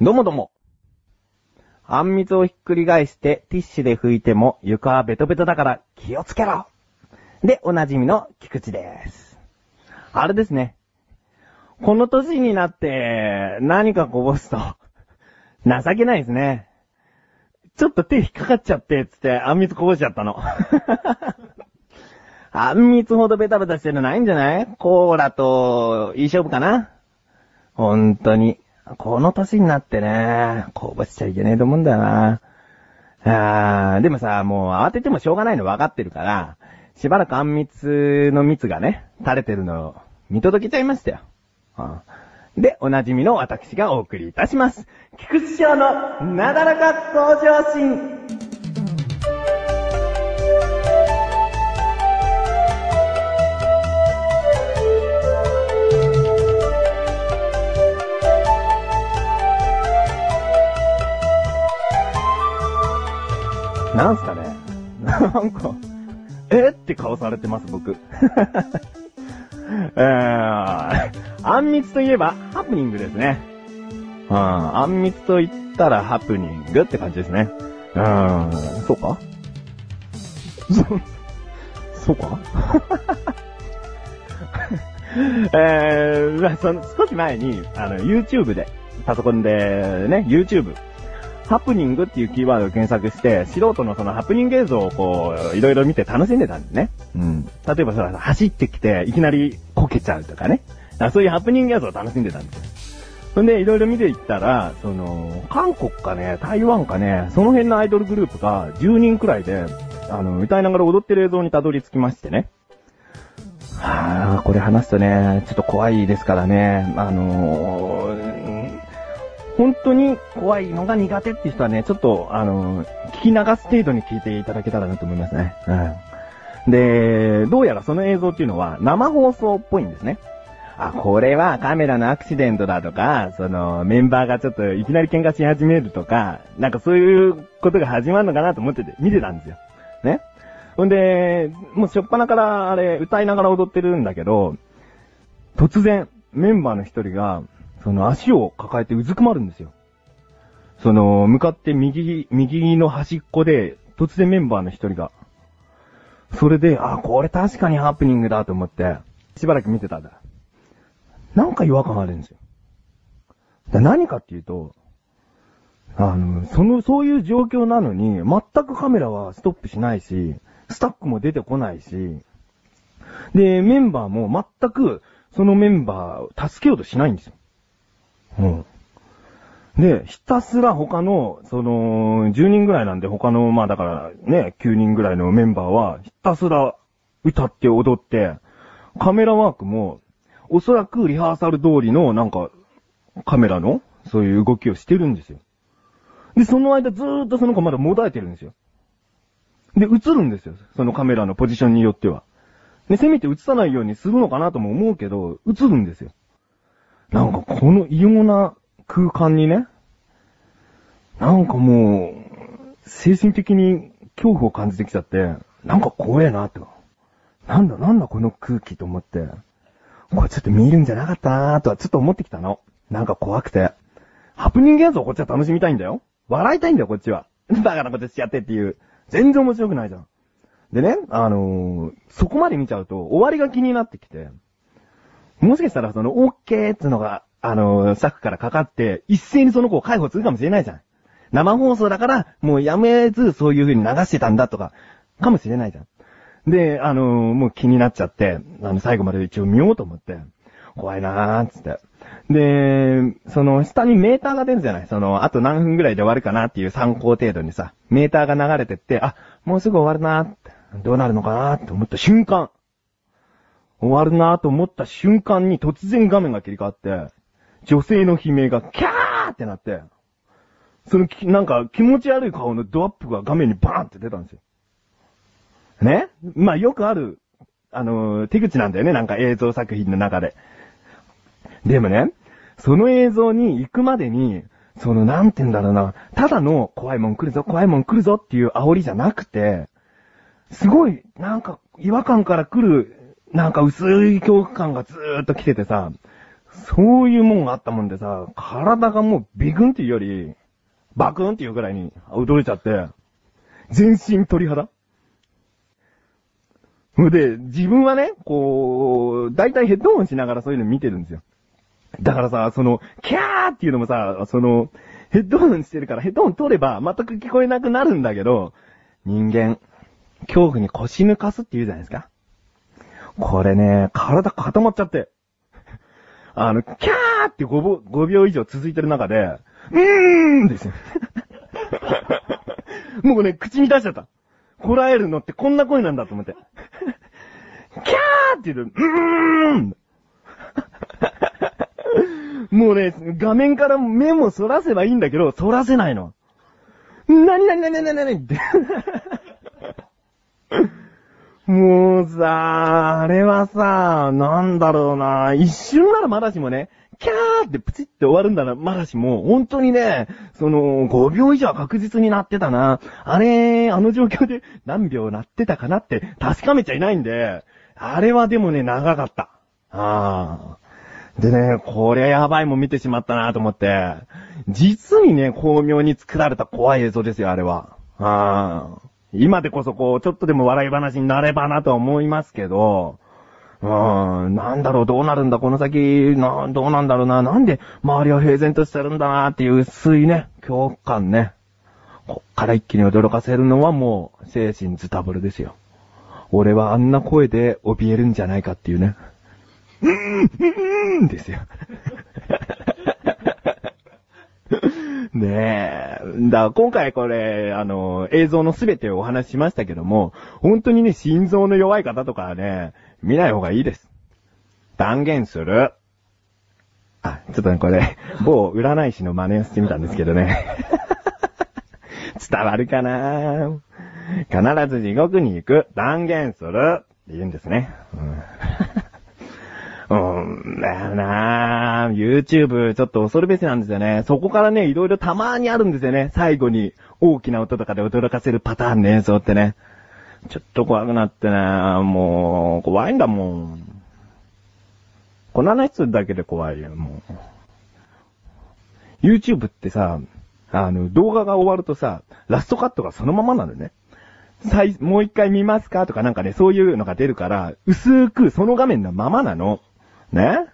どうもどうも。あんみつをひっくり返してティッシュで拭いても床はベトベトだから気をつけろで、おなじみの菊池です。あれですね。この年になって何かこぼすと情けないですね。ちょっと手引っかかっちゃって、つって、あんみつこぼしちゃったの。あんみつほどベタベタしてるのないんじゃない？コーラと、いい勝負かな？本当に。この歳になってね、こぼしちゃいけねえと思うんだよな。あーでもさ、もう慌ててもしょうがないの分かってるから、しばらくあんみつの蜜がね、垂れてるのを見届けちゃいましたよ。うんで、おなじみの私がお送りいたします。菊池賞のなだらか登場シーン。なんすかね？なんか、え？って顔されてます、僕。えー、あんみつといえば、ハプニングですね。うん、あんみつと言ったらハプニングって感じですね。うん、そうか？そ、そうか？えー、まあその、少し前に、あの、YouTube で、パソコンでね、YouTube、ハプニングっていうキーワードを検索して、素人のそのハプニング映像をこう、いろいろ見て楽しんでたんですね。うん。例えばその走ってきて、いきなりこけちゃうとかね。あそういうハプニング映像を楽しんでたんですよ。そんで、いろいろ見ていったら、その、韓国かね、台湾かね、その辺のアイドルグループが10人くらいで、あの、歌いながら踊ってる映像にたどり着きましてね。はあ、これ話すとね、ちょっと怖いですからね。あのー本当に怖いのが苦手っていう人はね、ちょっと、あの聞き流す程度に聞いていただけたらなと思いますね。うん。で、どうやらその映像っていうのは生放送っぽいんですね。あ、これはカメラのアクシデントだとか、そのメンバーがちょっといきなり喧嘩し始めるとか、なんかそういうことが始まるのかなと思ってて、見てたんですよ。ね。ほんで、もうしょっぱなからあれ歌いながら踊ってるんだけど、突然メンバーの一人が、その足を抱えてうずくまるんですよ。その、向かって右、右の端っこで、突然メンバーの一人が。それで、あ、これ確かにハプニングだと思って、しばらく見てたんだ。なんか違和感あるんですよ。だ何かっていうと、あの、その、そういう状況なのに、全くカメラはストップしないし、スタッフも出てこないし、で、メンバーも全く、そのメンバーを助けようとしないんですよ。うん。で、ひたすら他の、その、10人ぐらいなんで他の、まあだからね、9人ぐらいのメンバーは、ひたすら歌って踊って、カメラワークも、おそらくリハーサル通りの、なんか、カメラの、そういう動きをしてるんですよ。で、その間ずーっとその子まだもだえてるんですよ。で、映るんですよ。そのカメラのポジションによっては。で、せめて映さないようにするのかなとも思うけど、映るんですよ。なんかこの異様な空間にね、なんかもう、精神的に恐怖を感じてきちゃって、なんか怖えなって。なんだなんだこの空気と思って、これちょっと見るんじゃなかったなとはちょっと思ってきたの。なんか怖くて。ハプニング映像こっちは楽しみたいんだよ。笑いたいんだよ、こっちは。バカなことしちゃってっていう。全然面白くないじゃん。でね、あのーそこまで見ちゃうと終わりが気になってきて、もしかしたらその OK っていうのが、あのースタッフからかかって、一斉にその子を介抱するかもしれないじゃん。生放送だから、もうやめずそういう風に流してたんだとか、かもしれないじゃん。で、あのもう気になっちゃって、あの、最後まで一応見ようと思って、怖いなーっつって。で、その下にメーターが出るじゃないその、あと何分ぐらいで終わるかなっていう参考程度にさ、メーターが流れてって、あ、もうすぐ終わるなーって、どうなるのかなーって思った瞬間、終わるなと思った瞬間に突然画面が切り替わって、女性の悲鳴がキャーってなって、その、なんか気持ち悪い顔のドアップが画面にバーンって出たんですよ。ね？まあよくある、あのー手口なんだよね、なんか映像作品の中で。でもね、その映像に行くまでに、その、なんて言うんだろうな、ただの怖いもん来るぞ、怖いもん来るぞっていう煽りじゃなくて、すごい、なんか、違和感から来る、なんか薄い恐怖感がずーっと来ててさ、そういうもんがあったもんでさ、体がもうビクンっていうより、バクンっていうぐらいに驚いちゃって、全身鳥肌で、自分はね、こう、だいたいヘッドホンしながらそういうの見てるんですよ。だからさ、その、キャーっていうのもさ、その、ヘッドホンしてるからヘッドホン取れば全く聞こえなくなるんだけど、人間、恐怖に腰抜かすって言うじゃないですか。これね、体固まっちゃって。あの、キャーって 5, 5秒以上続いてる中で、うーんですよ。もうね、口に出しちゃった。こらえるのってこんな声なんだと思って。キャーって言うと、うーん もうね、画面から目も反らせばいいんだけど、反らせないの。なになになになになにって。もうさ、あれはさ、なんだろうな、一瞬ならまだしもね、キャーってプチって終わるんだな、まだしも、本当にね、その、5秒以上は確実になってたな。あれ、あの状況で 何秒なってたかなって確かめちゃいないんで、あれはでもね、長かった。ああ。でね、こりゃやばいもん見てしまったなと思って、実にね、巧妙に作られた怖い映像ですよ、あれは。ああ。今でこそこう、ちょっとでも笑い話になればなと思いますけど、うーん、なんだろう、どうなるんだ、この先、な、どうなんだろうな、なんで周りは平然としてるんだなっていう薄いね、恐怖感ね。こっから一気に驚かせるのはもう、精神ズタブルですよ。俺はあんな声で怯えるんじゃないかっていうね。うーん、うーんですよ。ねえ。だ今回これ、あの、映像のすべてをお話ししましたけども、本当にね、心臓の弱い方とかはね、見ない方がいいです。断言する。あ、ちょっとね、これ、某占い師の真似をしてみたんですけどね。伝わるかな？必ず地獄に行く。断言する。って言うんですね。うん、うん、だよな YouTube ちょっと恐るべしなんですよね。そこからね、いろいろたまーにあるんですよね。最後に大きな音とかで驚かせるパターンの映像ってね。ちょっと怖くなってね、もう、怖いんだもん。この話するだけで怖いよ、もう。YouTube ってさ、あの、動画が終わるとさ、ラストカットがそのままなのね。もう一回見ますか？とかなんかね、そういうのが出るから、薄くその画面のままなの。ね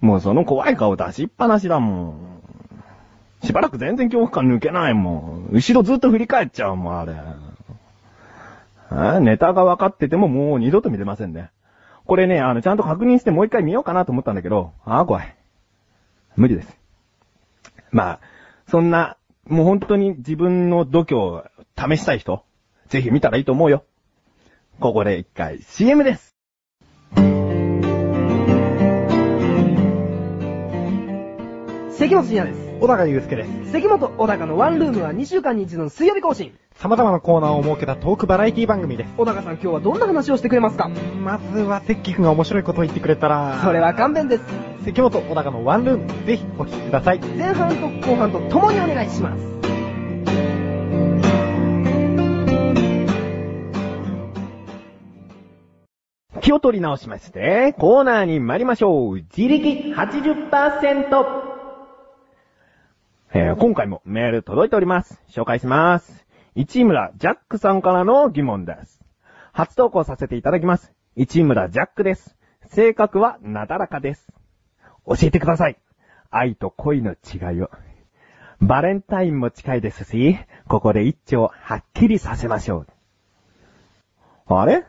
もうその怖い顔出しっぱなしだもん。しばらく全然恐怖感抜けないもん。後ろずっと振り返っちゃうもん、あれ。ネタが分かっててももう二度と見れませんね。これね、あの、ちゃんと確認してもう一回見ようかなと思ったんだけど、ああ、怖い。無理です。まあ、そんな、もう本当に自分の度胸を試したい人、ぜひ見たらいいと思うよ。ここで一回 CM です。関本信也です。小高祐介です。関本小高のワンルームは2週間に一度の水曜日更新。様々なコーナーを設けたトークバラエティ番組です。小高さん今日はどんな話をしてくれますか？まずは関君が面白いことを言ってくれたら。それは勘弁です。関本小高のワンルーム、ぜひお聞きください。前半と後半と共にお願いします。気を取り直しまして、コーナーに参りましょう。自力80%。えー、今回もメール届いております。紹介します。市村ジャックさんからの疑問です。初投稿させていただきます。市村ジャックです。性格はなだらかです。教えてください。愛と恋の違いを。バレンタインも近いですし、ここで一丁はっきりさせましょう。あれ？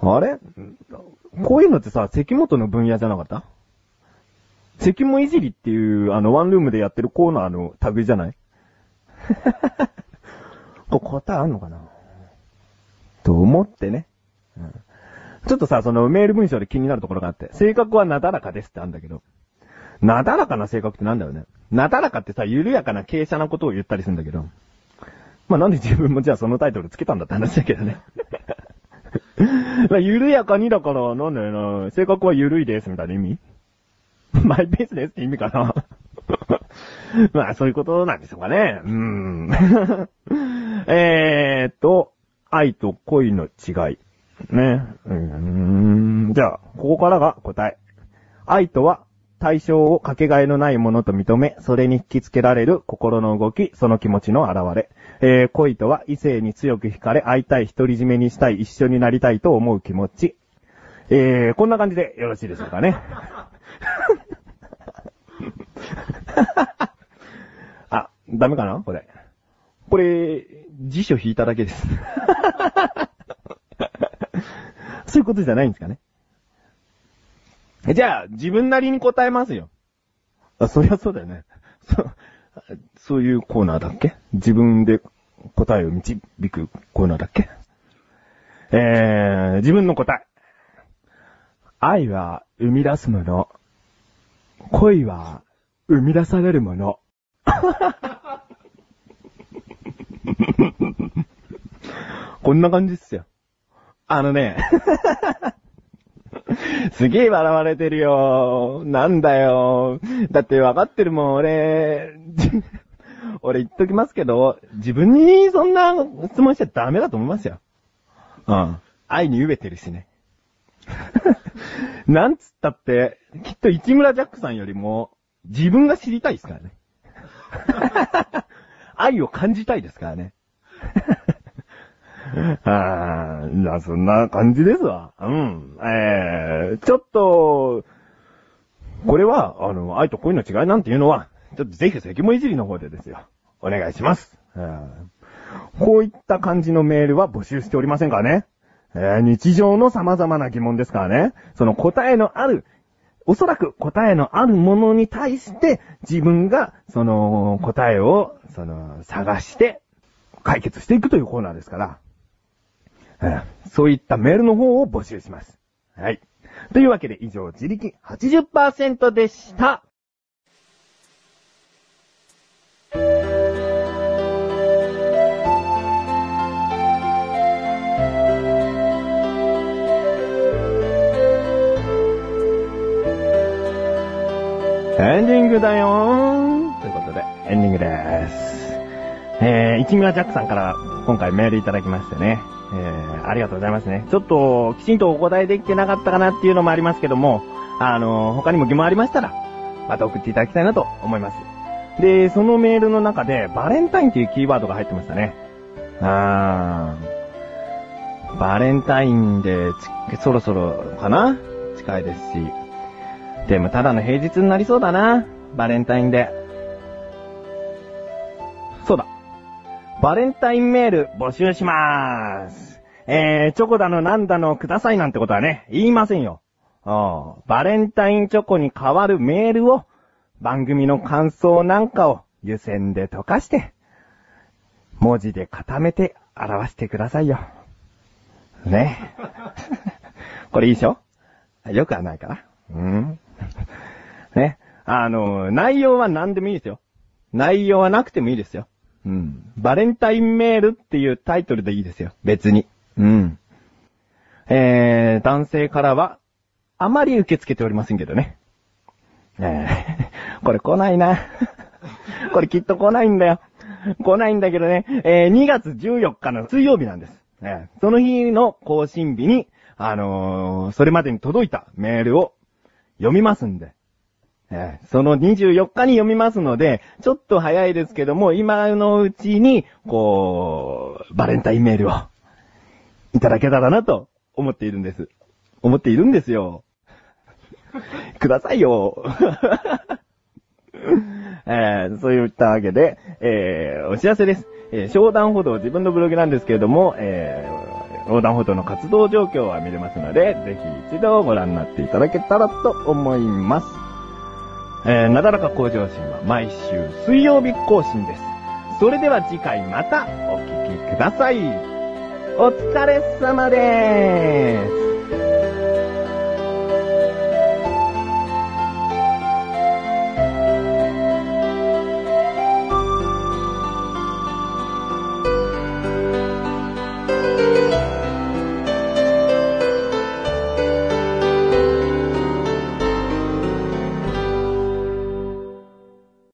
あれ？こういうのってさ、関本の分野じゃなかった？関もいじりっていう、あの、ワンルームでやってるコーナーの類じゃない？これ答えあんのかな？と思ってね、うん。ちょっとさ、そのメール文章で気になるところがあって、性格はなだらかですってあるんだけど、なだらかな性格ってなんだろうね？なだらかってさ、緩やかな傾斜なことを言ったりするんだけど、まあ、なんで自分もじゃあそのタイトルつけたんだって話だけどね。緩やかにだから、なんだよな、性格は緩いです、みたいな意味？マイペースですって意味かな まあ、そういうことなんでしょうかね。うーん。えーっと、愛と恋の違い。ね。うーん。じゃあ、ここからが答え。愛とは、対象をかけがえのないものと認め、それに引きつけられる心の動き、その気持ちの表れ。えー、恋とは異性に強く惹かれ、会いたい、独り占めにしたい、一緒になりたいと思う気持ち。えー、こんな感じでよろしいでしょうかね。あ、ダメかな？これ。これ、辞書引いただけです。そういうことじゃないんですかね？じゃあ、自分なりに答えますよ。あ、そりゃそうだよね。そ、そういうコーナーだっけ？自分で答えを導くコーナーだっけ？えー、自分の答え。愛は生み出すもの。恋は生み出されるもの。こんな感じっすよ。あのね、すげえ笑われてるよ。なんだよ。だって分かってるもん、俺。俺言っときますけど、自分にそんな質問しちゃダメだと思いますよ。うん。愛に飢えてるしね。なんつったって、きっと市村ジャックさんよりも、自分が知りたいですからね。愛を感じたいですからね。ああ、な、そんな感じですわ。うん。えー、ちょっと、これは、あの、愛と恋の違いなんていうのは、ちょっとぜひ関もいじりの方でですよ。お願いします。うんこういった感じのメールは募集しておりませんからね。えー日常の様々な疑問ですからね。その答えのある、おそらく答えのあるものに対して、自分が、その、答えを、その、探して、解決していくというコーナーですから。そういったメールの方を募集します。はい。というわけで以上、自力80%でした。エンディングだよーということで、エンディングでーす。えー、市村ジャックさんから今回メールいただきましてね。えー、ありがとうございますね。ちょっと、きちんとお答えできてなかったかなっていうのもありますけども、あのー他にも疑問ありましたら、また送っていただきたいなと思います。で、そのメールの中で、バレンタインっていうキーワードが入ってましたね。あー、バレンタインで、そろそろかな？近いですし。でもただの平日になりそうだな。バレンタインで。そうだ。バレンタインメール募集しまーす。えー、チョコだのなんだのくださいなんてことはね、言いませんよ。バレンタインチョコに代わるメールを、番組の感想なんかを湯煎で溶かして、文字で固めて表してくださいよ。ね。これいいでしょ？よくはないかな。うん。ね。あの、内容は何でもいいですよ。内容はなくてもいいですよ。うん。バレンタインメールっていうタイトルでいいですよ。別に。うん。えー、男性からは、あまり受け付けておりませんけどね。えー、これ来ないな。これきっと来ないんだよ。来ないんだけどね、えー、2月14日の水曜日なんです。えーその日の更新日に、あのーそれまでに届いたメールを読みますんで。えーその24日に読みますので、ちょっと早いですけども、今のうちに、こう、バレンタインメールをいただけたらなと思っているんです。思っているんですよ。くださいよ。えー、そういったわけで、えー、お知らせです。えー、商談歩道、自分のブログなんですけれども、えー、横断歩道の活動状況は見れますので、ぜひ一度ご覧になっていただけたらと思います。えー、なだらか向上心は毎週水曜日更新です。それでは次回またお聴きください。お疲れ様です。